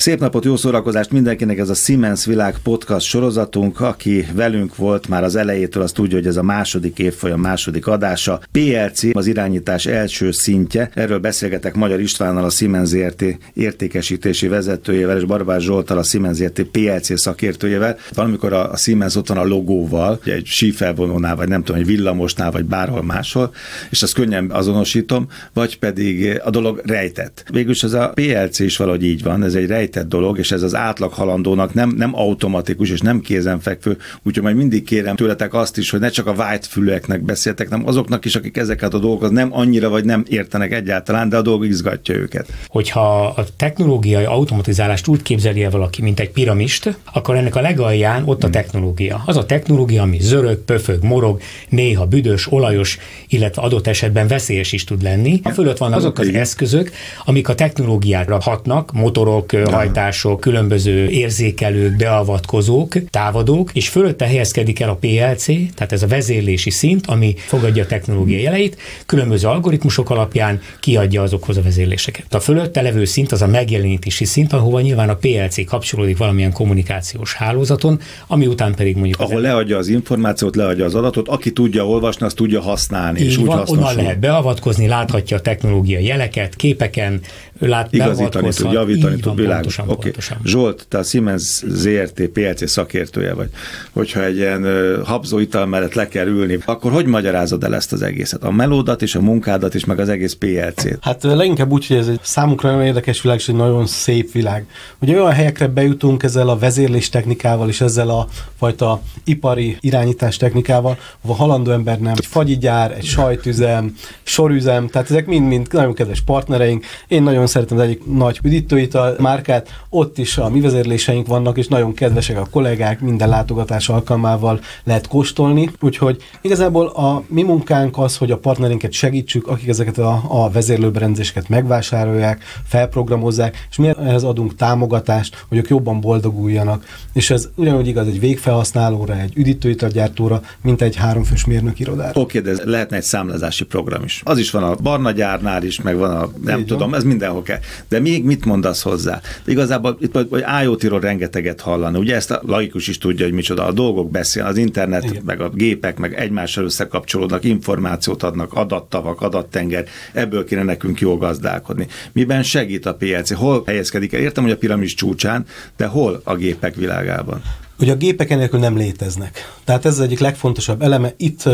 Szép napot, jó szórakozást mindenkinek, ez a Siemens Világ podcast sorozatunk. Aki velünk volt már az elejétől, azt tudja, hogy ez a második évfolyam második adása. PLC az irányítás első szintje. Erről beszélgetek Magyar Istvánnal, a Siemens ZRT értékesítési vezetőjével, és Barbás Zsoltal, a Siemens ZRT PLC szakértőjével. Valamikor a, Siemens ott van a logóval, egy sífelvonónál, vagy nem tudom, egy villamosnál, vagy bárhol máshol, és azt könnyen azonosítom, vagy pedig a dolog rejtett. Végülis ez a PLC is valahogy így van, ez egy rejtett dolog, és ez az átlag halandónak nem, nem automatikus és nem kézenfekvő, úgyhogy majd mindig kérem tőletek azt is, hogy ne csak a white füleknek beszéltek, nem azoknak is, akik ezeket a dolgokat nem annyira vagy nem értenek egyáltalán, de a dolog izgatja őket. Hogyha a technológiai automatizálást úgy képzeli el valaki, mint egy piramist, akkor ennek a legalján ott a hmm. technológia. Az a technológia, ami zörög, pöfög, morog, néha büdös, olajos, illetve adott esetben veszélyes is tud lenni. A fölött vannak azok az eszközök, amik a technológiára hatnak, motorok, hajtások, különböző érzékelők, beavatkozók, távadók, és fölötte helyezkedik el a PLC, tehát ez a vezérlési szint, ami fogadja a technológia jeleit, különböző algoritmusok alapján kiadja azokhoz a vezérléseket. A fölötte levő szint az a megjelenítési szint, ahova nyilván a PLC kapcsolódik valamilyen kommunikációs hálózaton, ami után pedig mondjuk. Ahol leadja az információt, leadja az adatot, aki tudja olvasni, azt tudja használni. Így és van, úgy onnan lehet beavatkozni, láthatja a technológia jeleket, képeken, lát, igazítani tud, javítani tud, világos. Oké. Okay. Zsolt, te a Siemens ZRT PLC szakértője vagy. Hogyha egy ilyen habzó ital mellett le kell ülni, akkor hogy magyarázod el ezt az egészet? A melódat és a munkádat is, meg az egész PLC-t? Hát leginkább úgy, hogy ez egy számunkra nagyon érdekes világ, és egy nagyon szép világ. Ugye olyan helyekre bejutunk ezzel a vezérlés technikával és ezzel a fajta ipari irányítás technikával, ahol halandó ember nem, egy fagyigyár, egy sajtüzem, sorüzem, tehát ezek mind-mind nagyon kedves partnereink. Én nagyon szeretem az egyik nagy üdítőital márkát, ott is a mi vezérléseink vannak, és nagyon kedvesek a kollégák, minden látogatás alkalmával lehet kóstolni, úgyhogy igazából a mi munkánk az, hogy a partnerinket segítsük, akik ezeket a, a vezérlőberendezéseket megvásárolják, felprogramozzák, és mi ehhez adunk támogatást, hogy ők jobban boldoguljanak. És ez ugyanúgy igaz egy végfelhasználóra, egy üdítőitalgyártóra, mint egy háromfős mérnökirodára. Oké, okay, de ez lehetne egy számlázási program is. Az is van a barna gyárnál is, meg van a, nem Így tudom, van. ez mindenhol kell. De még mit mondasz hozzá? De igazából itt vagy IoT-ról rengeteget hallani. Ugye ezt a laikus is tudja, hogy micsoda a dolgok beszél, az internet, Igen. meg a gépek, meg egymással összekapcsolódnak, információt adnak, adattavak, adattengер, ebből kéne nekünk jól gazdálkodni. Miben segít a PLC? Hol helyezkedik el? Értem, hogy a piramis csúcsán, de hol a gépek világában? Ugye a gépek enélkül nem léteznek. Tehát ez az egyik legfontosabb eleme. Itt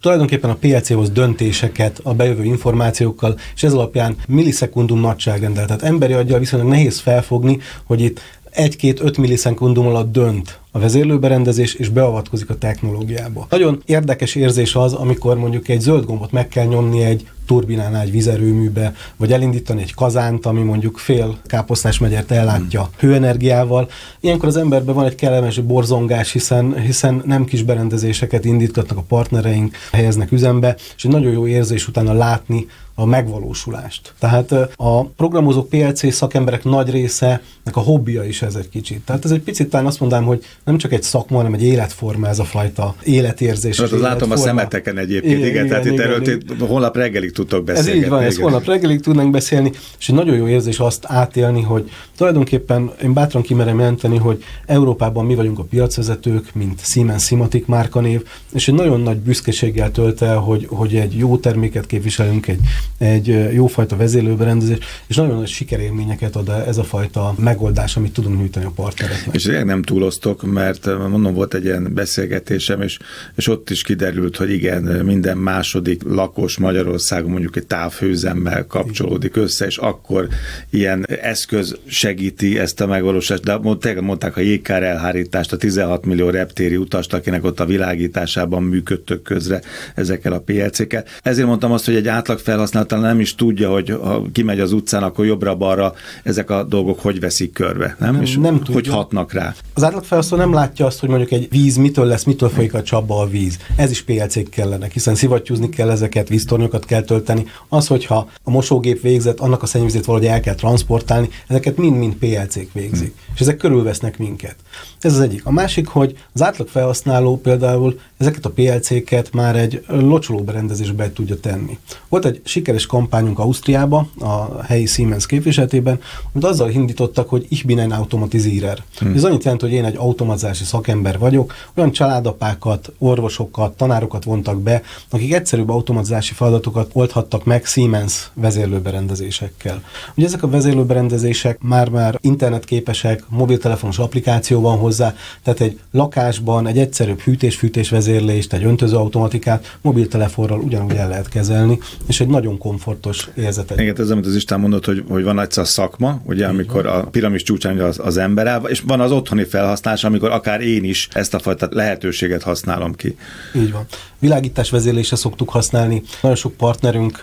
tulajdonképpen a PLC-hoz döntéseket a bejövő információkkal, és ez alapján millisekundum nagyságrendel. Tehát emberi aggyal viszonylag nehéz felfogni, hogy itt 1-2-5 millisekundum alatt dönt a vezérlőberendezés, és beavatkozik a technológiába. Nagyon érdekes érzés az, amikor mondjuk egy zöld gombot meg kell nyomni egy turbinánál egy vizerőműbe, vagy elindítani egy kazánt, ami mondjuk fél káposztás megyert ellátja hmm. hőenergiával. Ilyenkor az emberben van egy kellemes borzongás, hiszen, hiszen nem kis berendezéseket indítgatnak a partnereink, helyeznek üzembe, és egy nagyon jó érzés utána látni a megvalósulást. Tehát a programozók PLC szakemberek nagy része, a hobbija is ez egy kicsit. Tehát ez egy picit talán azt mondanám, hogy nem csak egy szakma, hanem egy életforma ez a fajta életérzés. Hát, látom a szemeteken egyébként, igen, igen, igen tehát igen, itt erről igen. holnap reggelig tudtok beszélni. Ez így van, ez holnap reggelig tudnánk beszélni, és egy nagyon jó érzés azt átélni, hogy tulajdonképpen én bátran kimerem jelenteni, hogy Európában mi vagyunk a piacvezetők, mint Siemens Simatic márkanév, és egy nagyon nagy büszkeséggel tölt el, hogy, hogy egy jó terméket képviselünk, egy, egy jófajta vezérlőberendezés, és nagyon nagy sikerélményeket ad ez a fajta megoldás, amit tudunk nyújtani a partnereknek. És nem túloztok, mert mondom, volt egy ilyen beszélgetésem, és, és ott is kiderült, hogy igen, minden második lakos Magyarországon mondjuk egy távhőzemmel kapcsolódik össze, és akkor ilyen eszköz segíti ezt a megvalósítást. De mondták, mondták a jégkár elhárítást, a 16 millió reptéri utast, akinek ott a világításában működtök közre ezekkel a PLC-kkel. Ezért mondtam azt, hogy egy átlag felhasználó nem is tudja, hogy ha kimegy az utcán, akkor jobbra-balra ezek a dolgok hogy veszik körbe, nem? nem és nem hogy hatnak rá. Az átlag felhasználó nem látja azt, hogy mondjuk egy víz mitől lesz, mitől folyik a csapba a víz. Ez is PLC kellene, hiszen szivattyúzni kell ezeket, víztornyokat kell tölteni. Az, hogyha a mosógép végzett, annak a szennyvizét valahogy el kell transportálni, ezeket mind-mind PLC-k végzik. Hmm. És ezek körülvesznek minket. Ez az egyik. A másik, hogy az átlag felhasználó például ezeket a PLC-ket már egy locsoló berendezésbe tudja tenni. Volt egy sikeres kampányunk Ausztriába, a helyi Siemens képviseletében, amit azzal indítottak, hogy ich bin ein automatizírer. Hmm. Ez annyit jelent, hogy én egy automatizási szakember vagyok, olyan családapákat, orvosokat, tanárokat vontak be, akik egyszerűbb automatizási feladatokat oldhattak meg Siemens vezérlőberendezésekkel. Ugye ezek a vezérlőberendezések már-már internetképesek, mobiltelefonos applikáció van hozzá, tehát egy lakásban egy egyszerűbb hűtés-fűtés vezérlést, egy öntözőautomatikát mobiltelefonral ugyanúgy el lehet kezelni, és egy nagyon komfortos érzetet. Igen, ez amit az Isten mondott, hogy, hogy van egyszer a szakma, ugye, amikor a piramis csúcsán az, az ember áll, és van az otthoni felhasználás, amikor akár én is ezt a fajta lehetőséget használom ki. Így van. Világítás vezérlése szoktuk használni. Nagyon sok partnerünk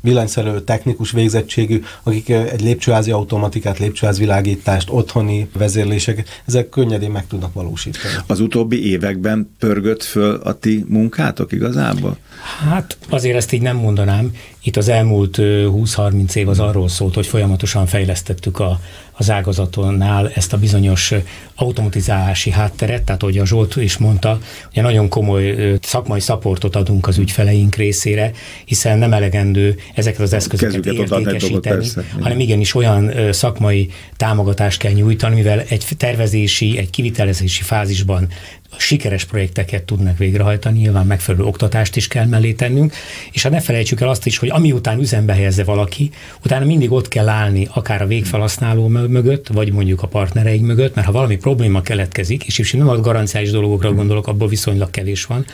villanyszerelő technikus végzettségű, akik egy lépcsőházi automatikát, lépcsőházvilágítást, otthoni vezérlések, ezek könnyedén meg tudnak valósítani. Az utóbbi években pörgött föl a ti munkátok igazából? Hát azért ezt így nem mondanám. Itt az elmúlt 20-30 év az arról szólt, hogy folyamatosan fejlesztettük a, az ágazatonnál ezt a bizonyos automatizálási hátteret, tehát ahogy a Zsolt is mondta, ugye nagyon komoly szakmai szaportot adunk az ügyfeleink részére, hiszen nem elegendő ezeket az eszközöket értékesíteni, hanem igenis olyan szakmai támogatást kell nyújtani, mivel egy tervezési, egy kivitelezési fázisban sikeres projekteket tudnak végrehajtani, nyilván megfelelő oktatást is kell mellé tennünk, és hát ne felejtsük el azt is, hogy ami után üzembe helyezze valaki, utána mindig ott kell állni, akár a végfelhasználó mögött, vagy mondjuk a partnereik mögött, mert ha valami probléma keletkezik, és, és nem a garanciális dolgokra gondolok, abból viszonylag kevés van,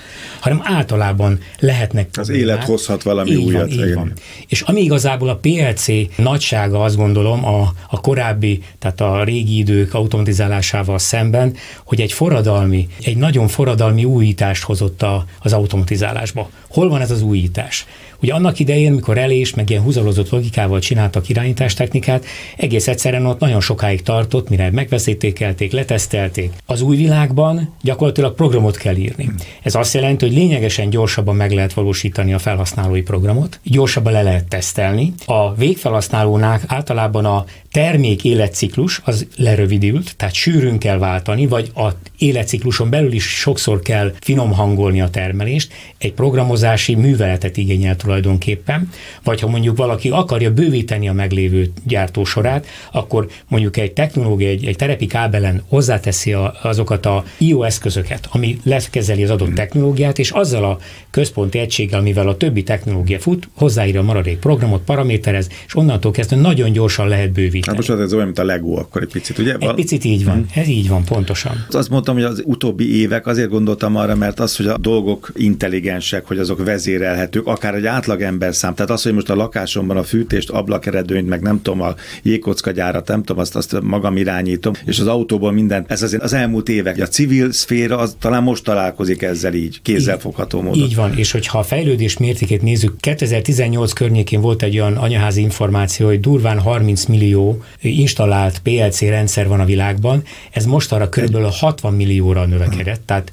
hanem általában lehetnek Az élet hozhat valami így újat. Van, így van. És ami igazából a PLC nagysága, azt gondolom, a, a korábbi, tehát a régi idők automatizálásával szemben, hogy egy forradalmi, egy nagyon forradalmi újítást hozott a, az automatizálásba. Hol van ez az újítás? Ugye annak idején, mikor elés, meg ilyen húzalozott logikával csináltak irányítástechnikát, egész egyszerűen ott nagyon sokáig tartott, mire megveszítékelték, letesztelték. Az új világban gyakorlatilag programot kell írni. Ez azt jelenti, hogy lényegesen gyorsabban meg lehet valósítani a felhasználói programot, gyorsabban le lehet tesztelni. A végfelhasználónál általában a termék életciklus az lerövidült, tehát sűrűn kell váltani, vagy a életcikluson belül is sokszor kell finom hangolni a termelést, egy programozási műveletet igényel tulajdonképpen, vagy ha mondjuk valaki akarja bővíteni a meglévő gyártósorát, akkor mondjuk egy technológia, egy, egy terepi kábelen hozzáteszi a, azokat a IO eszközöket, ami lekezeli az adott technológiát, és azzal a központi egységgel, amivel a többi technológia fut, hozzáírja a maradék programot, paraméterez, és onnantól kezdve nagyon gyorsan lehet bővíteni. Hát most ez olyan, mint a Lego akkor egy picit, ugye? Egy picit így van, hmm. ez így van, pontosan. Azt mondtam, hogy az utóbbi évek azért gondoltam arra, mert az, hogy a dolgok intelligensek, hogy azok vezérelhetők, akár egy átlag ember szám. Tehát az, hogy most a lakásomban a fűtést, ablakeredőnyt, meg nem tudom, a jégkocka gyárat, nem tudom, azt, azt magam irányítom, és az autóból minden, ez azért az elmúlt évek, a civil szféra az talán most találkozik ezzel így, kézzelfogható módon. Így van, és hogyha a fejlődés mértékét nézzük, 2018 környékén volt egy olyan anyaházi információ, hogy durván 30 millió installált PLC rendszer van a világban, ez most arra körülbelül 60 millióra növekedett, tehát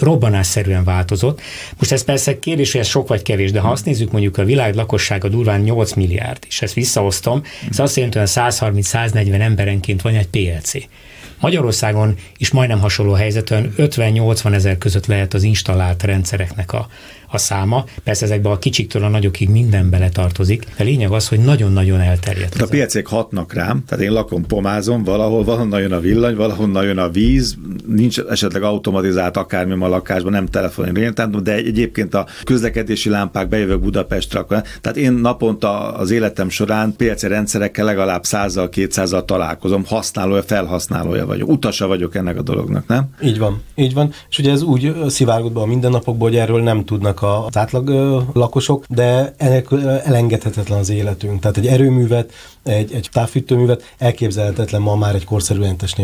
robbanásszerűen változott. Most ez persze kérdés, hogy ez sok vagy kevés, de ha azt nézzük, mondjuk a világ lakossága durván 8 milliárd, és ezt visszaosztom, ez azt jelenti, hogy 130-140 emberenként van egy PLC. Magyarországon is majdnem hasonló helyzetben 50-80 ezer között lehet az installált rendszereknek a, a száma. Persze ezekben a kicsiktől a nagyokig minden bele tartozik, de lényeg az, hogy nagyon-nagyon elterjedt. Hát a piacék hatnak rám, tehát én lakom pomázom, valahol valahonnan jön a villany, valahonnan jön a víz, nincs esetleg automatizált akármi a lakásban, nem telefonin de egyébként a közlekedési lámpák bejövök Budapestre, akkor, tehát én naponta az életem során PLC rendszerekkel legalább 100-200-al találkozom, használója, felhasználója vagyok, utasa vagyok ennek a dolognak, nem? Így van, így van. És ugye ez úgy szivárgott be a mindennapokból, hogy erről nem tudnak az átlag lakosok, de ennek elengedhetetlen az életünk. Tehát egy erőművet, egy, egy távfűtőművet elképzelhetetlen ma már egy korszerű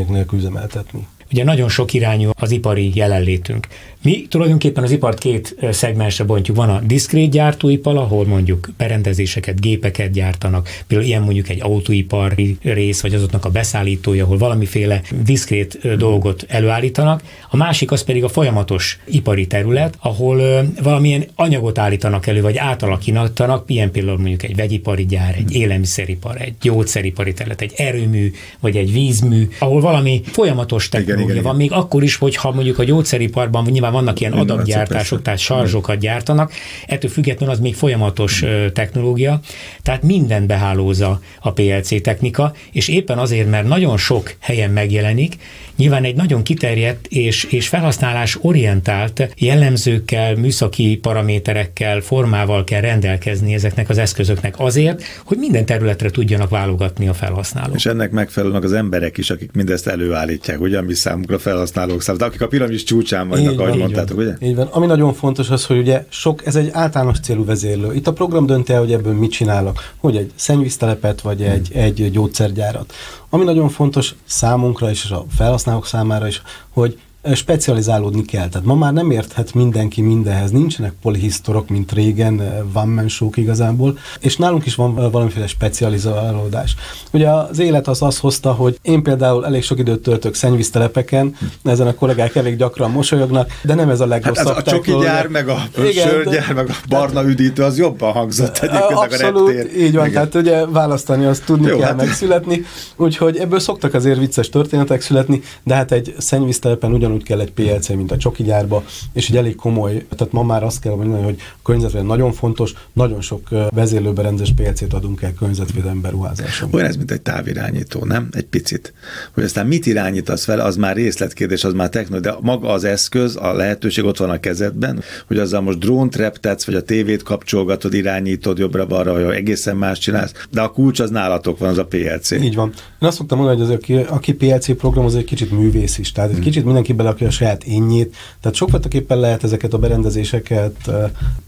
nélkül üzemeltetni. Ugye nagyon sok irányú az ipari jelenlétünk. Mi tulajdonképpen az ipart két szegmensre bontjuk. Van a diszkrét gyártóipar, ahol mondjuk berendezéseket, gépeket gyártanak, például ilyen mondjuk egy autóipari rész, vagy azoknak a beszállítója, ahol valamiféle diszkrét dolgot előállítanak. A másik az pedig a folyamatos ipari terület, ahol valamilyen anyagot állítanak elő, vagy átalakítanak, ilyen például mondjuk egy vegyipari gyár, egy élelmiszeripar, egy gyógyszeripari terület, egy erőmű, vagy egy vízmű, ahol valami folyamatos technológia technológia igen, van, igen. még akkor is, hogyha mondjuk a gyógyszeriparban nyilván vannak ilyen adaggyártások, tehát sarzsokat gyártanak, ettől függetlenül az még folyamatos technológia, tehát minden behálózza a PLC technika, és éppen azért, mert nagyon sok helyen megjelenik, nyilván egy nagyon kiterjedt és, és felhasználás orientált jellemzőkkel, műszaki paraméterekkel, formával kell rendelkezni ezeknek az eszközöknek azért, hogy minden területre tudjanak válogatni a felhasználók. És ennek megfelelnek az emberek is, akik mindezt előállítják, ugye, ami számukra felhasználók számára, akik a piramis csúcsán vannak, ahogy mondtátok, ugye? Így van. Ami nagyon fontos az, hogy ugye sok, ez egy általános célú vezérlő. Itt a program dönti el, hogy ebből mit csinálok, hogy egy szennyvíztelepet, vagy egy, egy gyógyszergyárat. Ami nagyon fontos számunkra és a felhasználók számára is, hogy specializálódni kell. Tehát ma már nem érthet mindenki mindenhez, nincsenek polihisztorok, mint régen, one igazából, és nálunk is van valamiféle specializálódás. Ugye az élet az azt hozta, hogy én például elég sok időt töltök szennyvíztelepeken, ezen a kollégák elég gyakran mosolyognak, de nem ez a legrosszabb hát ez a csoki gyár, meg a sörgyár, meg a barna üdítő, az jobban hangzott egyébként Abszolút, a reptér. így van, Igen. tehát ugye választani azt tudni Jó, kell hát. megszületni, úgyhogy ebből szoktak azért vicces történetek születni, de hát egy szennyvíztelepen ugyan ugyanúgy kell egy PLC, mint a csoki gyárba, és egy elég komoly, tehát ma már azt kell mondani, hogy a környezetvédelem nagyon fontos, nagyon sok vezérlőberendezés PLC-t adunk el környezetvédelmi beruházásokban. Olyan ez, mint egy távirányító, nem? Egy picit. Hogy aztán mit irányítasz fel, az már részletkérdés, az már technológia, de maga az eszköz, a lehetőség ott van a kezedben, hogy azzal most drónt reptetsz, vagy a tévét kapcsolgatod, irányítod jobbra-balra, vagy egészen más csinálsz, de a kulcs az nálatok van, az a PLC. Így van. Én azt szoktam mondani, hogy az, aki, aki PLC programoz, egy kicsit művész is. Tehát egy hmm. kicsit mindenki belerakja a saját énnyét. Tehát sokfajtaképpen lehet ezeket a berendezéseket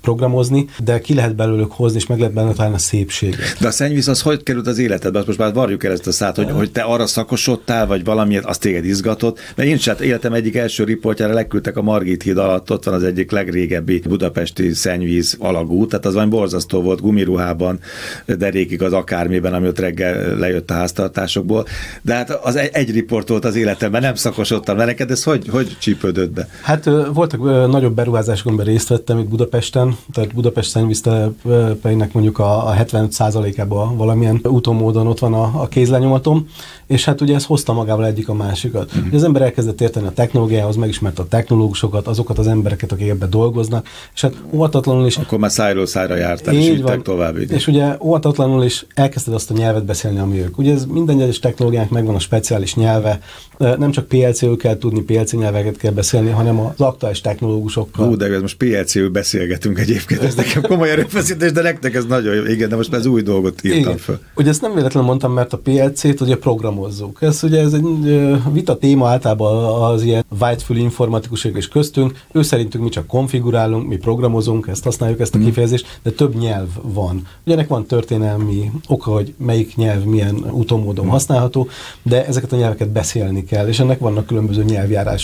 programozni, de ki lehet belőlük hozni, és meg lehet benne találni a szépséget. De a szennyvíz az hogy került az életedbe? Azt most már varjuk el ezt a szát, hogy, hogy te arra szakosodtál, vagy valamiért azt téged izgatott. Mert én sem életem egyik első riportjára leküldtek a Margit híd alatt, ott van az egyik legrégebbi budapesti szennyvíz alagút, tehát az van borzasztó volt gumiruhában, derékig az akármiben, ami ott reggel lejött a háztartásokból. De hát az egy, egy riport volt az életemben, nem szakosodtam. Mert neked ez hogy, hogy csípődött be? Hát voltak nagyobb beruházások, amiben részt vettem itt Budapesten, tehát Budapest szennyvíztelepeinek mondjuk a, a 75%-ában valamilyen úton módon ott van a, a kézlenyomatom, és hát ugye ez hozta magával egyik a másikat. Mm-hmm. Az ember elkezdett érteni a technológiához, megismerte a technológusokat, azokat az embereket, akik ebbe dolgoznak, és hát óvatatlanul is... Akkor már szájról szájra jártál, és így tovább. Így. És ugye óvatatlanul is elkezdted azt a nyelvet beszélni, ami ők. Ugye ez minden egyes technológiának megvan a speciális nyelve, nem csak PLC-ül kell tudni, PLC nyelveket kell beszélni, hanem az aktuális technológusokkal. Hú, de ez most PLC-ül beszélgetünk egyébként, ez nekem komoly erőfeszítés, de nektek ez nagyon jó. Igen, de most már ez új dolgot írtam Igen. föl. Ugye ezt nem véletlenül mondtam, mert a PLC-t ugye programozzuk. Ez ugye ez egy vita téma általában az ilyen whitefül informatikusok és köztünk. Ő szerintünk mi csak konfigurálunk, mi programozunk, ezt használjuk, ezt a mhm. kifejezést, de több nyelv van. Ugye ennek van történelmi oka, hogy melyik nyelv milyen utomódon használható, de ezeket a nyelveket beszélni kell, és ennek vannak különböző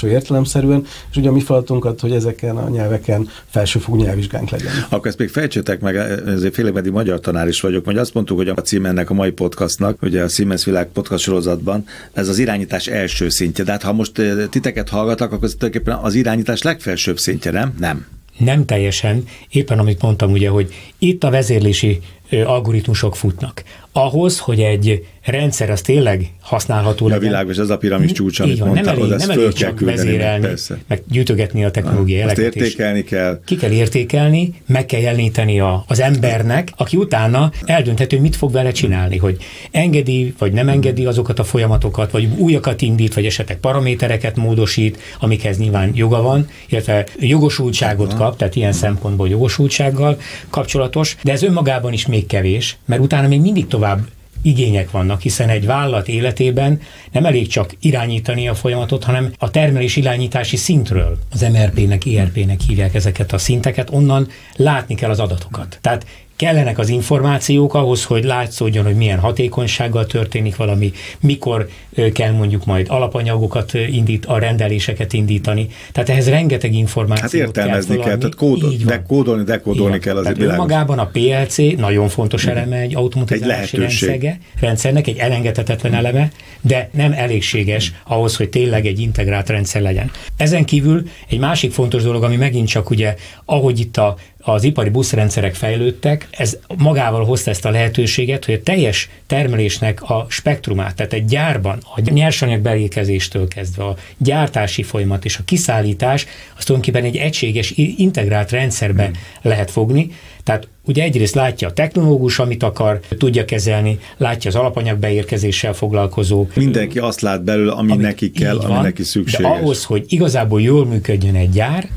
nyelvjárású értelemszerűen, és ugye a mi feladatunkat, hogy ezeken a nyelveken felsőfokú nyelvvizsgánk legyen. Akkor ezt még fejtsétek meg, ezért félig magyar tanár is vagyok, hogy azt mondtuk, hogy a cím ennek a mai podcastnak, ugye a Siemens Világ podcast sorozatban, ez az irányítás első szintje. De hát ha most eh, titeket hallgatak, akkor ez tulajdonképpen az irányítás legfelsőbb szintje, nem? Nem. Nem teljesen. Éppen amit mondtam ugye, hogy itt a vezérlési algoritmusok futnak. Ahhoz, hogy egy rendszer az tényleg használható legyen. A világos, ez a piramis csúcs, amit mondtál, nem elég, nem elég csak vezérelni, persze. meg gyűjtögetni a technológiai Azt értékelni kell. Ki kell értékelni, meg kell jeleníteni a, az embernek, aki utána eldönthető, mit fog vele csinálni, hogy engedi, vagy nem engedi azokat a folyamatokat, vagy újakat indít, vagy esetleg paramétereket módosít, amikhez nyilván joga van, illetve jogosultságot kap, tehát ilyen szempontból jogosultsággal kapcsolatos, de ez önmagában is még kevés, mert utána még mindig tovább igények vannak, hiszen egy vállalat életében nem elég csak irányítani a folyamatot, hanem a termelés irányítási szintről, az MRP-nek, IRP-nek hívják ezeket a szinteket, onnan látni kell az adatokat. Tehát kellenek az információk ahhoz, hogy látszódjon, hogy milyen hatékonysággal történik valami, mikor kell mondjuk majd alapanyagokat indít, a rendeléseket indítani. Tehát ehhez rengeteg információ Hát értelmezni kell, kell tehát kódol, de kódolni, dekódolni kell azért tehát magában a PLC nagyon fontos eleme egy automatizálási egy rendszernek, egy elengedhetetlen eleme, de nem elégséges ahhoz, hogy tényleg egy integrált rendszer legyen. Ezen kívül egy másik fontos dolog, ami megint csak ugye, ahogy itt a az ipari buszrendszerek fejlődtek, ez magával hozta ezt a lehetőséget, hogy a teljes termelésnek a spektrumát, tehát egy gyárban a nyersanyag belékezéstől kezdve a gyártási folyamat és a kiszállítás, azt tulajdonképpen egy egységes, integrált rendszerbe hmm. lehet fogni, tehát ugye egyrészt látja a technológus, amit akar, tudja kezelni, látja az alapanyag beérkezéssel foglalkozó. Mindenki azt lát belőle, ami, ami neki kell, ami van, neki szükséges. De ahhoz, hogy igazából jól működjön egy gyár,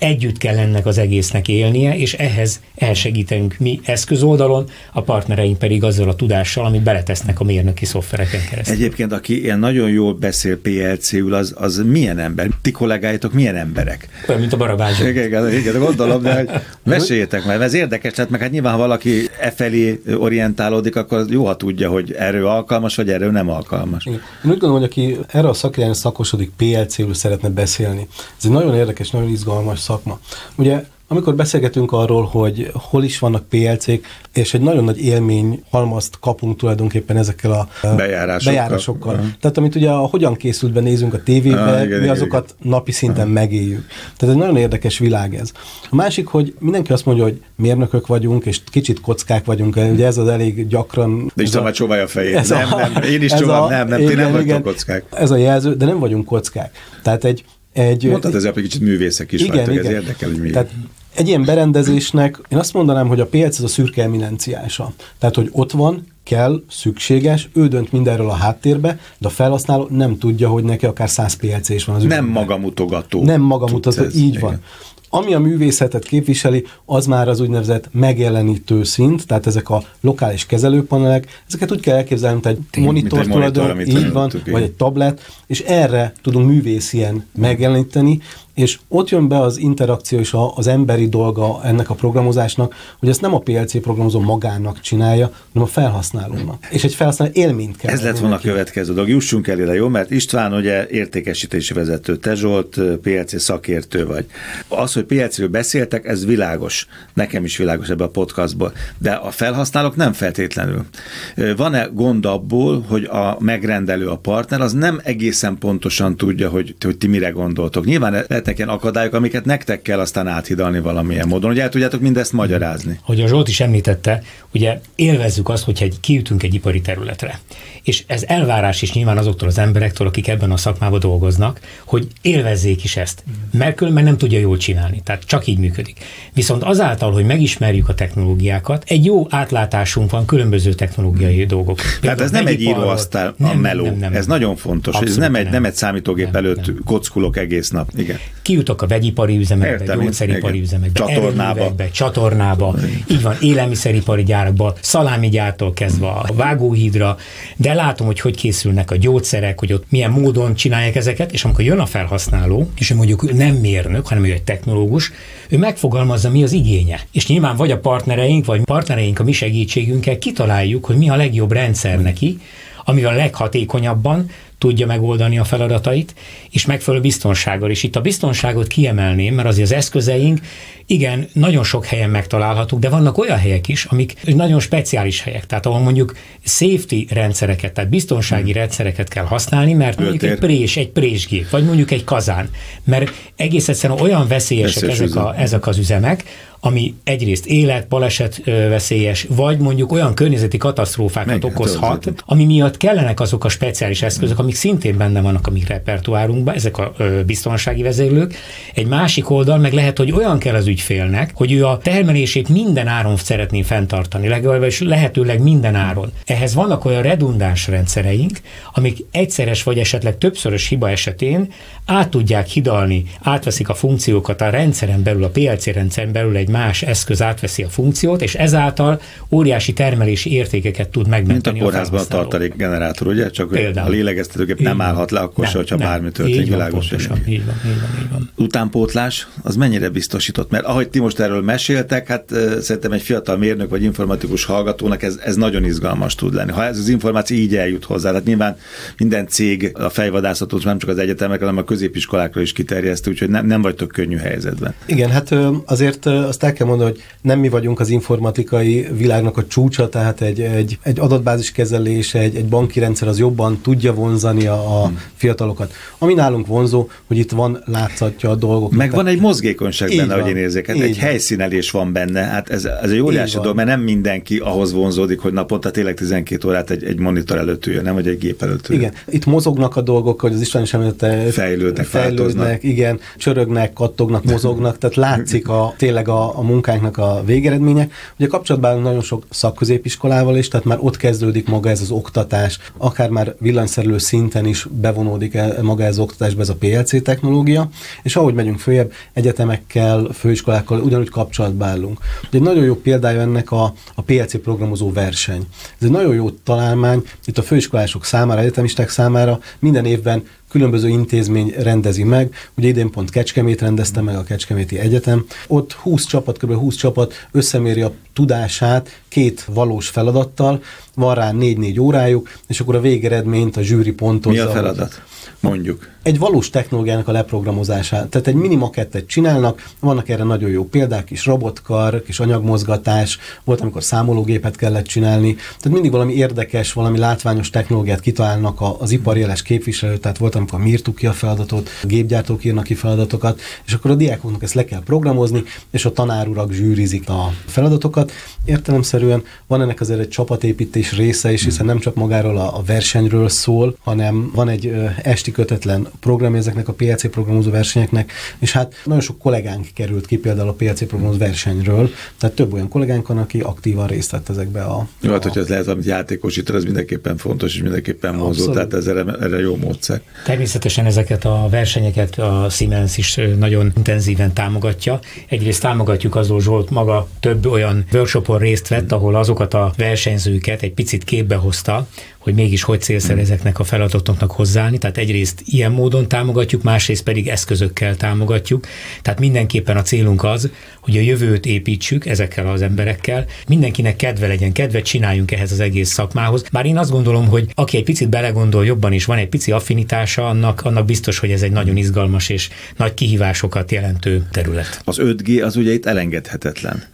együtt kell ennek az egésznek élnie, és ehhez elsegítünk mi eszközoldalon, a partnereink pedig azzal a tudással, amit beletesznek a mérnöki szoftvereken keresztül. Egyébként, aki ilyen nagyon jól beszél PLC-ül, az, az milyen ember? Ti kollégáitok milyen emberek? Olyan, mint a barabázsok. Igen, igen, igen, gondolom, de hogy meséljétek meg, ez érdekes, hát meg hát nyilván, ha valaki e felé orientálódik, akkor jó, ha tudja, hogy erő alkalmas, vagy erő nem alkalmas. Én úgy gondolom, hogy aki erre a szakirányra szakosodik, PLC-ről szeretne beszélni, ez egy nagyon érdekes, nagyon izgalmas szakma. Ugye amikor beszélgetünk arról, hogy hol is vannak PLC-k, és egy nagyon nagy élmény halmazt kapunk tulajdonképpen ezekkel a bejárásokkal. bejárásokkal. Uh-huh. Tehát amit ugye a hogyan készült be nézünk a tévébe, uh, igen, mi azokat igen. napi szinten uh-huh. megéljük. Tehát egy nagyon érdekes világ ez. A másik, hogy mindenki azt mondja, hogy mérnökök vagyunk, és kicsit kockák vagyunk, ugye ez az elég gyakran... De is már csóválja a fejét. Ez nem, a, nem, én is csóválom, nem, nem, igen, ti nem vagytok kockák. Ez a jelző, de nem vagyunk kockák. Tehát egy, egy, Mondtad, ez egy kicsit művészek is igen, vagytok, igen. ez érdekel, hogy mi. Tehát egy ilyen berendezésnek én azt mondanám, hogy a piac az a szürke eminenciása. Tehát, hogy ott van, kell, szükséges, ő dönt mindenről a háttérbe, de a felhasználó nem tudja, hogy neki akár 100 PLC is van az Nem magamutogató. Nem magamutogató, így igen. van. Ami a művészetet képviseli, az már az úgynevezett megjelenítő szint, tehát ezek a lokális kezelőpanelek, ezeket úgy kell elképzelni, mint egy monitor, mint egy tulajdon, így van, vagy egy tablet, és erre tudunk művészien megjeleníteni, és ott jön be az interakció és a, az emberi dolga ennek a programozásnak, hogy ezt nem a PLC programozó magának csinálja, hanem a felhasználónak. És egy felhasználó élményt kell. Ez lett volna a következő dolog. Jussunk el ide, jó? Mert István ugye értékesítési vezető, te Zsolt PLC szakértő vagy. Az, hogy PLC-ről beszéltek, ez világos. Nekem is világos ebbe a podcastból. De a felhasználók nem feltétlenül. Van-e gond abból, hogy a megrendelő, a partner, az nem egészen pontosan tudja, hogy, hogy ti mire gondoltok. Nyilván lehet lehetnek ilyen akadályok, amiket nektek kell aztán áthidalni valamilyen módon, hogy el tudjátok mindezt magyarázni. Hogy a Zsolt is említette, ugye élvezzük azt, hogyha egy, kiütünk egy ipari területre. És ez elvárás is nyilván azoktól az emberektől, akik ebben a szakmában dolgoznak, hogy élvezzék is ezt. Mert különben nem tudja jól csinálni. Tehát csak így működik. Viszont azáltal, hogy megismerjük a technológiákat, egy jó átlátásunk van különböző technológiai dolgok. Tehát ez nem egy íróasztál, a meló. Nem, nem, nem. Ez nagyon fontos. Ez nem egy, nem egy számítógép nem, előtt nem. kockulok egész nap. Igen kijutok a vegyipari üzemekbe, Értem, gyógyszeripari igen. üzemekbe, csatornába. csatornába, így van, élelmiszeripari gyárakba, szalámigyártól kezdve a vágóhídra, de látom, hogy hogy készülnek a gyógyszerek, hogy ott milyen módon csinálják ezeket, és amikor jön a felhasználó, és ő mondjuk nem mérnök, hanem ő egy technológus, ő megfogalmazza, mi az igénye. És nyilván vagy a partnereink, vagy partnereink a mi segítségünkkel kitaláljuk, hogy mi a legjobb rendszer neki, amivel leghatékonyabban tudja megoldani a feladatait, és megfelelő biztonsággal. És itt a biztonságot kiemelném, mert azért az eszközeink igen, nagyon sok helyen megtalálhatók, de vannak olyan helyek is, amik nagyon speciális helyek, tehát ahol mondjuk safety rendszereket, tehát biztonsági hmm. rendszereket kell használni, mert mondjuk egy prés, egy présgép, vagy mondjuk egy kazán, mert egész egyszerűen olyan veszélyesek Veszélyes ezek, a, ezek az üzemek, ami egyrészt élet, baleset veszélyes, vagy mondjuk olyan környezeti katasztrófákat Meg, okozhat, ami miatt kellenek azok a speciális eszközök, amik szintén benne vannak a mi repertoárunkban, ezek a biztonsági vezérlők. Egy másik oldal meg lehet, hogy olyan kell az ügyfélnek, hogy ő a termelését minden áron szeretné fenntartani, legalábbis lehetőleg minden áron. Ehhez vannak olyan redundáns rendszereink, amik egyszeres vagy esetleg többszörös hiba esetén át tudják hidalni, átveszik a funkciókat a rendszeren belül, a PLC rendszeren belül egy más eszköz átveszi a funkciót, és ezáltal óriási termelési értékeket tud megmenteni. Mint a kórházban a, a tartalék generátor, ugye? Csak Például. a lélegeztetőgép nem állhat le akkor nem, se, hogyha nem. bármi történik, világos. Pontosan, így van, így van, így van. Utánpótlás, az mennyire biztosított? Mert ahogy ti most erről meséltek, hát szerintem egy fiatal mérnök vagy informatikus hallgatónak ez, ez nagyon izgalmas tud lenni. Ha ez az információ így eljut hozzá, hát nyilván minden cég a fejvadászatot nem csak az egyetemekre, hanem a középiskolákra is kiterjesztő, úgyhogy nem, nem vagytok könnyű helyzetben. Igen, hát azért azt el kell mondani, hogy nem mi vagyunk az informatikai világnak a csúcsa, tehát egy, egy, egy adatbázis kezelés, egy, egy banki rendszer az jobban tudja vonzani vonzani a, a hmm. fiatalokat. Ami nálunk vonzó, hogy itt van látszatja a dolgok. Meg van egy mozgékonyság benne, hogy én érzek. Hát egy van. helyszínelés van benne. Hát ez, ez egy óriási dolog, mert nem mindenki ahhoz vonzódik, hogy naponta tényleg 12 órát egy, egy monitor előtt üljön, nem, vagy egy gép előtt üljön. Igen, itt mozognak a dolgok, hogy az István is említette. Fejlődnek, fejlődnek, igen, csörögnek, kattognak, mozognak, tehát látszik a, tényleg a, a munkánknak a végeredménye. Ugye kapcsolatban nagyon sok szakközépiskolával is, tehát már ott kezdődik maga ez az oktatás, akár már villanyszerelő szinten is bevonódik el maga ez oktatásba ez a PLC technológia, és ahogy megyünk följebb, egyetemekkel, főiskolákkal ugyanúgy kapcsolatba állunk. Egy nagyon jó példája ennek a, a PLC programozó verseny. Ez egy nagyon jó találmány, itt a főiskolások számára, egyetemisták számára minden évben különböző intézmény rendezi meg. Ugye idén pont Kecskemét rendezte meg a Kecskeméti Egyetem. Ott 20 csapat, kb. 20 csapat összeméri a tudását két valós feladattal, van rá 4-4 órájuk, és akkor a végeredményt a zsűri pontozza. Mi a feladat? Mondjuk. Egy valós technológiának a leprogramozását. Tehát egy mini makettet csinálnak, vannak erre nagyon jó példák, kis robotkar, kis anyagmozgatás, volt, amikor számológépet kellett csinálni. Tehát mindig valami érdekes, valami látványos technológiát kitalálnak az iparjeles képviselő, tehát volt, amikor mírtuk ki a feladatot, a gépgyártók írnak ki feladatokat, és akkor a diákoknak ezt le kell programozni, és a tanárurak zsűrizik a feladatokat. Értelemszerűen van ennek azért egy csapatépítés része is, hiszen nem csak magáról a versenyről szól, hanem van egy esti kötetlen program ezeknek a PLC programozó versenyeknek, és hát nagyon sok kollégánk került ki például a PLC programozó versenyről, tehát több olyan kollégánk van, aki aktívan részt vett ezekbe a... Jó, hát hogyha ez lehet, amit játékosítani, ez mindenképpen fontos, és mindenképpen vonzó, tehát ez erre, erre jó módszer. Természetesen ezeket a versenyeket a Siemens is nagyon intenzíven támogatja. Egyrészt támogatjuk azról Zsolt maga több olyan workshopon részt vett, ahol azokat a versenyzőket egy picit képbe hozta, hogy mégis hogy célszer hmm. ezeknek a feladatoknak hozzáállni. Tehát egyrészt ilyen módon támogatjuk, másrészt pedig eszközökkel támogatjuk. Tehát mindenképpen a célunk az, hogy a jövőt építsük ezekkel az emberekkel. Mindenkinek kedve legyen, kedvet csináljunk ehhez az egész szakmához. Bár én azt gondolom, hogy aki egy picit belegondol jobban is, van egy pici affinitása, annak, annak biztos, hogy ez egy nagyon izgalmas és nagy kihívásokat jelentő terület. Az 5G az ugye itt elengedhetetlen.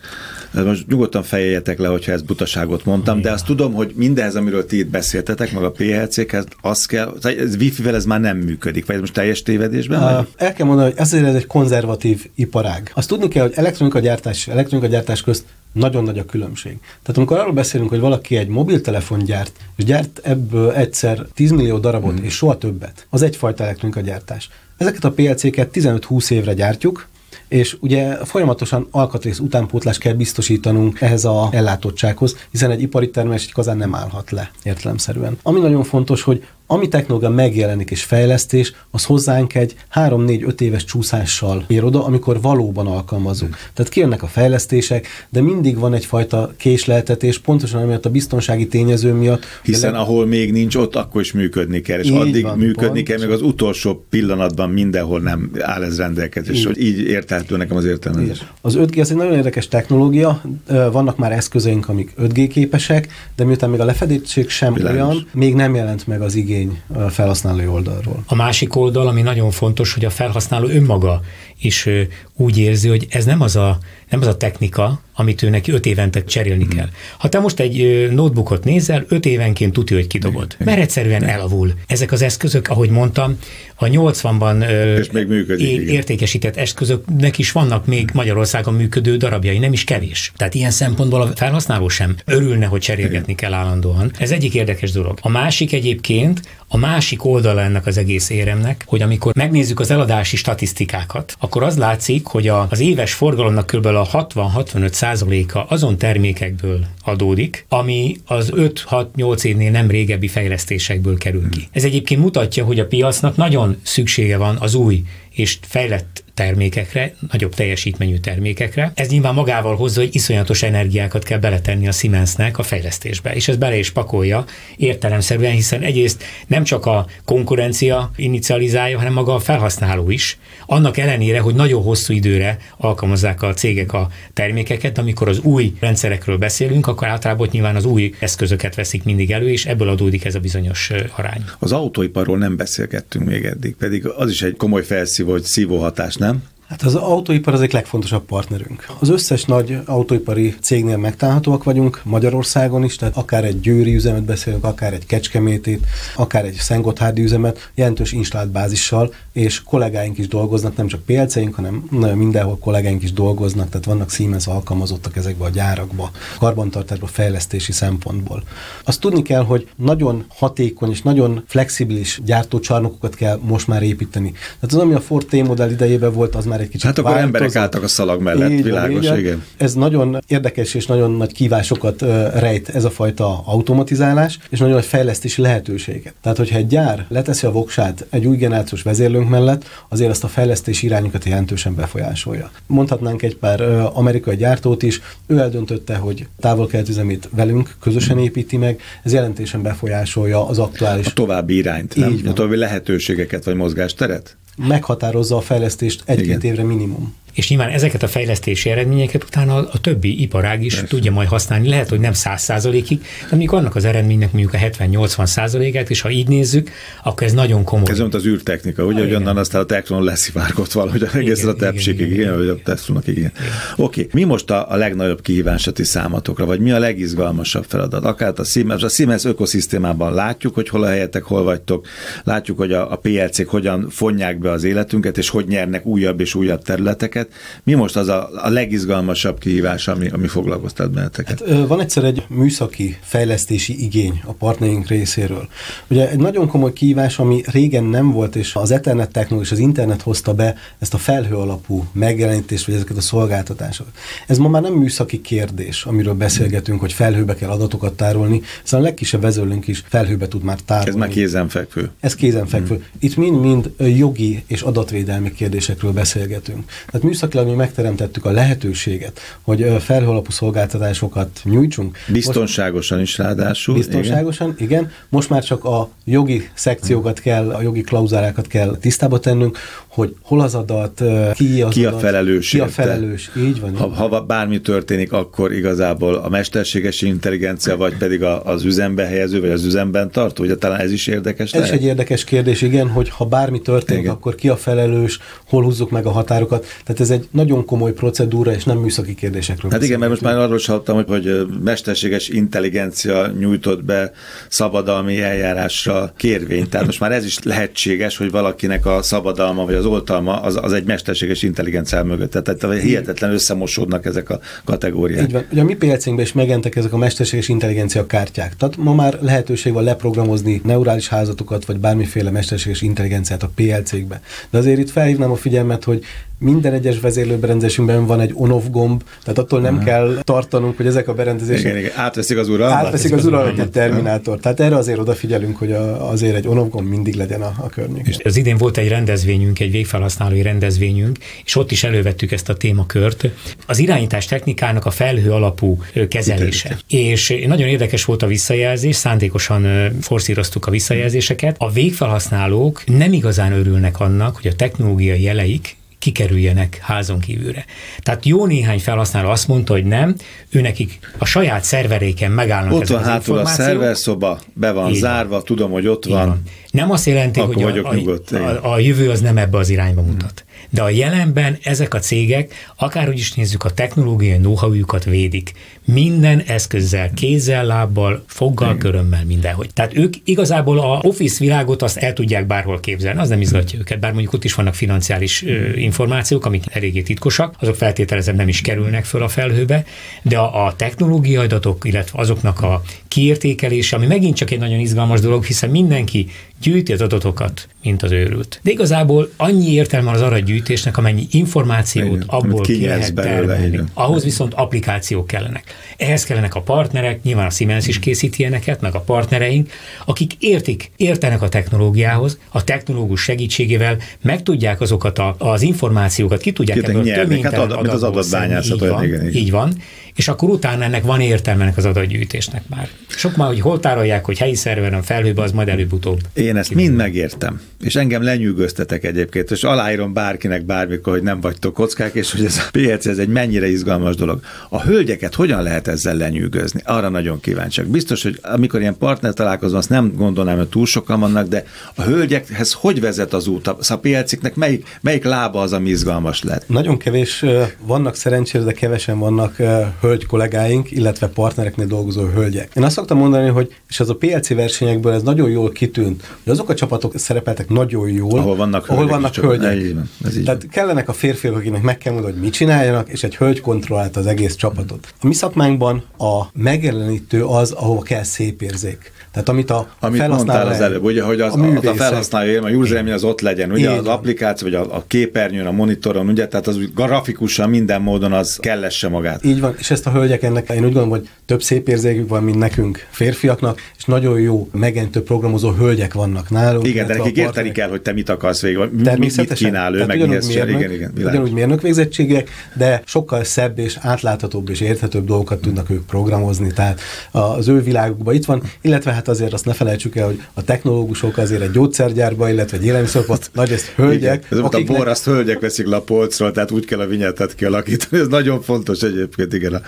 Most nyugodtan fejeljetek le, hogyha ezt butaságot mondtam, de azt tudom, hogy mindez, amiről ti itt beszéltetek, meg a PLC-hez, az kell, ez Wi-Fi-vel ez már nem működik, vagy ez most teljes tévedésben? Uh, el kell mondani, hogy ez egy konzervatív iparág. Azt tudni kell, hogy elektronikagyártás elektronikagyártás közt nagyon nagy a különbség. Tehát amikor arról beszélünk, hogy valaki egy mobiltelefon gyárt, és gyárt ebből egyszer 10 millió darabot, mm. és soha többet, az egyfajta elektronikagyártás. Ezeket a PLC-ket 15-20 évre gyártjuk, és ugye folyamatosan alkatrész utánpótlást kell biztosítanunk ehhez a ellátottsághoz, hiszen egy ipari termelés egy kazán nem állhat le értelemszerűen. Ami nagyon fontos, hogy ami technológia megjelenik és fejlesztés, az hozzánk egy 3-4-5 éves csúszással ér oda, amikor valóban alkalmazunk. Hmm. Tehát kijönnek a fejlesztések, de mindig van egyfajta késleltetés, pontosan amiatt a biztonsági tényező miatt. Hiszen le... ahol még nincs ott, akkor is működni kell, és így addig van, működni pont. kell, még az utolsó pillanatban mindenhol nem áll ez rendelkezés. Így, így érthető nekem az értelmezés. Az 5G az egy nagyon érdekes technológia, vannak már eszközeink, amik 5G képesek, de miután még a lefedettség sem Bilányos. olyan, még nem jelent meg az igény igény a felhasználói oldalról. A másik oldal, ami nagyon fontos, hogy a felhasználó önmaga is úgy érzi, hogy ez nem az a, nem az a technika, amit ő neki öt évente cserélni hmm. kell. Ha te most egy notebookot nézel, öt évenként tudja, hogy kidobod. Mert egyszerűen elavul. Ezek az eszközök, ahogy mondtam, a 80-ban És még működik, é- értékesített eszközöknek is vannak még Magyarországon működő darabjai, nem is kevés. Tehát ilyen szempontból a felhasználó sem örülne, hogy cserélgetni kell állandóan. Ez egyik érdekes dolog. A másik egyébként, a másik oldala ennek az egész éremnek, hogy amikor megnézzük az eladási statisztikákat, akkor az látszik, hogy a, az éves forgalomnak kb. a 60-65 százaléka azon termékekből adódik, ami az 5-6-8 évnél nem régebbi fejlesztésekből kerül ki. Ez egyébként mutatja, hogy a piacnak nagyon szüksége van az új és fejlett termékekre, nagyobb teljesítményű termékekre. Ez nyilván magával hozza, hogy iszonyatos energiákat kell beletenni a Siemensnek a fejlesztésbe, és ez bele is pakolja értelemszerűen, hiszen egyrészt nem csak a konkurencia inicializálja, hanem maga a felhasználó is. Annak ellenére, hogy nagyon hosszú időre alkalmazzák a cégek a termékeket, amikor az új rendszerekről beszélünk, akkor általában nyilván az új eszközöket veszik mindig elő, és ebből adódik ez a bizonyos arány. Az autóiparról nem beszélgettünk még eddig, pedig az is egy komoly felszívó, hogy szívó hatás, nem? Hát az autóipar az egy legfontosabb partnerünk. Az összes nagy autóipari cégnél megtalálhatóak vagyunk, Magyarországon is, tehát akár egy győri üzemet beszélünk, akár egy kecskemétét, akár egy szentgotthárdi üzemet, jelentős installált bázissal, és kollégáink is dolgoznak, nem csak PLC-ink, hanem mindenhol kollégáink is dolgoznak, tehát vannak Siemens alkalmazottak ezekbe a gyárakba, karbantartásba, fejlesztési szempontból. Azt tudni kell, hogy nagyon hatékony és nagyon flexibilis gyártócsarnokokat kell most már építeni. Tehát az, ami a Ford T-modell idejében volt, az már egy kicsit Hát akkor változott. emberek álltak a szalag mellett, így, világos, igen. igen. Ez nagyon érdekes és nagyon nagy kívásokat rejt ez a fajta automatizálás, és nagyon nagy fejlesztési lehetőséget. Tehát, hogyha egy gyár leteszi a voksát egy új generációs vezérlőnk mellett, azért azt a fejlesztési irányokat jelentősen befolyásolja. Mondhatnánk egy pár amerikai gyártót is, ő eldöntötte, hogy távol üzemét velünk közösen építi meg, ez jelentésen befolyásolja az aktuális... A további irányt, nem? A további lehetőségeket vagy mozgásteret? meghatározza a fejlesztést egy-két évre minimum és nyilván ezeket a fejlesztési eredményeket utána a, a többi iparág is Persze. tudja majd használni. Lehet, hogy nem 100 százalékig, de mondjuk annak az eredménynek mondjuk a 70-80 százalékát, és ha így nézzük, akkor ez nagyon komoly. Ez az űrtechnika, ugye, hogy onnan aztán a Teknon leszivárgott valahogy egészen a tepségig, igen, vagy a Teslónak, igen. igen. Oké, okay. mi most a, a legnagyobb kihívás a ti számatokra, vagy mi a legizgalmasabb feladat? Akár a Siemens, a Siemens ökoszisztémában látjuk, hogy hol a helyetek, hol vagytok, látjuk, hogy a, a PLC-k hogyan fonják be az életünket, és hogy nyernek újabb és újabb területeket, benneteket. Mi most az a, a legizgalmasabb kihívás, ami, ami foglalkoztat benneteket? Hát, van egyszer egy műszaki fejlesztési igény a partnerink részéről. Ugye egy nagyon komoly kihívás, ami régen nem volt, és az Ethernet technológia és az internet hozta be ezt a felhő alapú megjelenítést, vagy ezeket a szolgáltatásokat. Ez ma már nem műszaki kérdés, amiről beszélgetünk, hogy felhőbe kell adatokat tárolni, hiszen a legkisebb vezőlünk is felhőbe tud már tárolni. Ez már kézenfekvő. Ez kézenfekvő. Hmm. Itt mind-mind jogi és adatvédelmi kérdésekről beszélgetünk. Tehát műszakilag mi megteremtettük a lehetőséget, hogy felhőalapú szolgáltatásokat nyújtsunk. Biztonságosan is ráadásul. Biztonságosan, igen. igen. Most már csak a jogi szekciókat kell, a jogi klauzálákat kell tisztába tennünk, hogy hol az adat, ki az ki adat, a felelős. Ki a felelős, így van. Ha, ha bármi történik, akkor igazából a mesterséges intelligencia, vagy pedig a, az üzembe helyező, vagy az üzemben tartó, ugye talán ez is érdekes Ez lehet? egy érdekes kérdés, igen, hogy ha bármi történik, igen. akkor ki a felelős, hol húzzuk meg a határokat. Tehát ez egy nagyon komoly procedúra, és nem műszaki kérdésekről. Hát igen, mert most már arról is hallottam, hogy, hogy mesterséges intelligencia nyújtott be szabadalmi eljárásra kérvényt. Tehát most már ez is lehetséges, hogy valakinek a szabadalma vagy az oltalma az, az egy mesterséges intelligencia mögött. Tehát hihetetlen összemosódnak ezek a kategóriák. Így van. Ugye a mi piacunkban is megentek ezek a mesterséges intelligencia kártyák. Tehát ma már lehetőség van leprogramozni neurális házatokat, vagy bármiféle mesterséges intelligenciát a PLC-kbe. De azért itt felhívnám a figyelmet, hogy minden egyes vezérlőberendezésünkben van egy on-off gomb, tehát attól nem uh-huh. kell tartanunk, hogy ezek a berendezések... Igen, igen. Átveszik az uralmat. Átveszik az uralmat egy terminátor. Tehát erre azért odafigyelünk, hogy a, azért egy on-off gomb mindig legyen a, a környéken. És az idén volt egy rendezvényünk, egy végfelhasználói rendezvényünk, és ott is elővettük ezt a témakört. Az irányítás technikának a felhő alapú kezelése. És nagyon érdekes volt a visszajelzés, szándékosan forszíroztuk a visszajelzéseket. A végfelhasználók nem igazán örülnek annak, hogy a technológiai jeleik kikerüljenek házon kívülre. Tehát jó néhány felhasználó azt mondta, hogy nem, ő nekik a saját szerveréken megállnak Ott van hátul a szerverszoba, be van Így zárva, van. tudom, hogy ott van. van. Nem azt jelenti, Akkor hogy a, nyugodt, a, a jövő az nem ebbe az irányba mutat. De a jelenben ezek a cégek, akárhogy is nézzük, a technológiai know védik. Minden eszközzel, kézzel, lábbal, foggal, körömmel, mindenhogy. Tehát ők igazából a office világot azt el tudják bárhol képzelni, az nem izgatja őket, bár mondjuk ott is vannak financiális ö, információk, amik eléggé titkosak, azok feltételezem nem is kerülnek föl a felhőbe, de a, a technológiai adatok, illetve azoknak a kiértékelése, ami megint csak egy nagyon izgalmas dolog, hiszen mindenki gyűjti az adatokat, mint az őrült. De igazából annyi értelme az adatgyűjtésnek, amennyi információt igen, abból ki lehet termelni. Ahhoz viszont applikációk kellenek. Ehhez kellenek a partnerek, nyilván a Siemens is készít ilyeneket, meg a partnereink, akik értik, értenek a technológiához, a technológus segítségével meg tudják azokat a, az információkat, ki tudják ebből több hát adat, mint az adatbányászat. Így, van, igen, igen. így van, és akkor utána ennek van értelme ennek az adatgyűjtésnek már. Sok már, hogy hol tárolják, hogy helyi szerveren, felhőbe, az majd előbb-utóbb Én ezt mind megértem, és engem lenyűgöztetek egyébként, és aláírom bárkinek bármikor, hogy nem vagytok kockák, és hogy ez a PLC ez egy mennyire izgalmas dolog. A hölgyeket hogyan lehet ezzel lenyűgözni? Arra nagyon kíváncsiak. Biztos, hogy amikor ilyen partner találkozom, azt nem gondolnám, hogy túl sokan vannak, de a hölgyekhez hogy vezet az út? A PLC-nek melyik, melyik lába az, ami izgalmas lehet? Nagyon kevés vannak szerencsére, de kevesen vannak hölgy kollégáink, illetve partnereknél dolgozó hölgyek. Én azt szoktam mondani, hogy és ez a PLC versenyekből ez nagyon jól kitűnt, hogy azok a csapatok szerepeltek nagyon jól, ahol vannak ahol hölgyek. Vannak hölgyek. Így van, ez így Tehát van. kellenek a férfiak, akinek meg kell mondani, hogy mit csináljanak, és egy hölgy kontrollálta az egész csapatot. A mi szakmánkban a megjelenítő az, ahova kell szép érzék. Tehát amit a amit felhasználó az előbb, ugye, hogy az, a, a felhasználó élmény, a user az ott legyen, ugye az applikáció, vagy a, a képernyőn, a monitoron, ugye, tehát az grafikusan minden módon az kellesse magát. Így van, és ezt a hölgyek ennek, én úgy gondolom, hogy több szép érzékük van, mint nekünk férfiaknak, és nagyon jó megentő programozó hölgyek vannak nálunk. Igen, de nekik érteni kell, hogy te mit akarsz végül, mit, kínál ő, meg mihez mérnök, igen, igen, ugyanúgy mérnök végzettségek, de sokkal szebb és átláthatóbb és érthetőbb dolgokat tudnak ők programozni, tehát az ő világukban itt van, illetve hát azért azt ne felejtsük el, hogy a technológusok azért egy gyógyszergyárba, illetve egy élelmiszerban nagyrészt hölgyek. Igen. Ez akiknek... a bor, azt hölgyek veszik le a polcról, tehát úgy kell a vinyettet kialakítani. Ez nagyon fontos egyébként, igen. A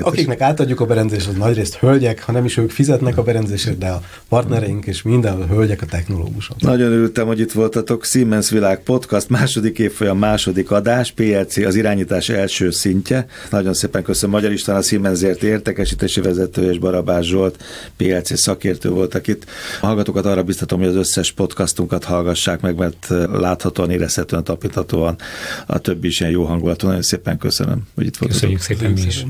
akiknek átadjuk a berendezést, az nagyrészt hölgyek, ha nem is ők fizetnek a berendezésért, de a partnereink és minden a hölgyek a technológusok. Nagyon örültem, hogy itt voltatok. Siemens Világ Podcast, második évfolyam, második adás, PLC az irányítás első szintje. Nagyon szépen köszönöm Magyar István, a Siemensért értekesítési vezető és Barabás Zsolt, PLC szakértő voltak itt. A hallgatókat arra biztatom, hogy az összes podcastunkat hallgassák meg, mert láthatóan, érezhetően, tapinthatóan a többi is ilyen jó hangulatú. Nagyon szépen köszönöm, hogy itt voltatok. Köszönjük szépen mi is.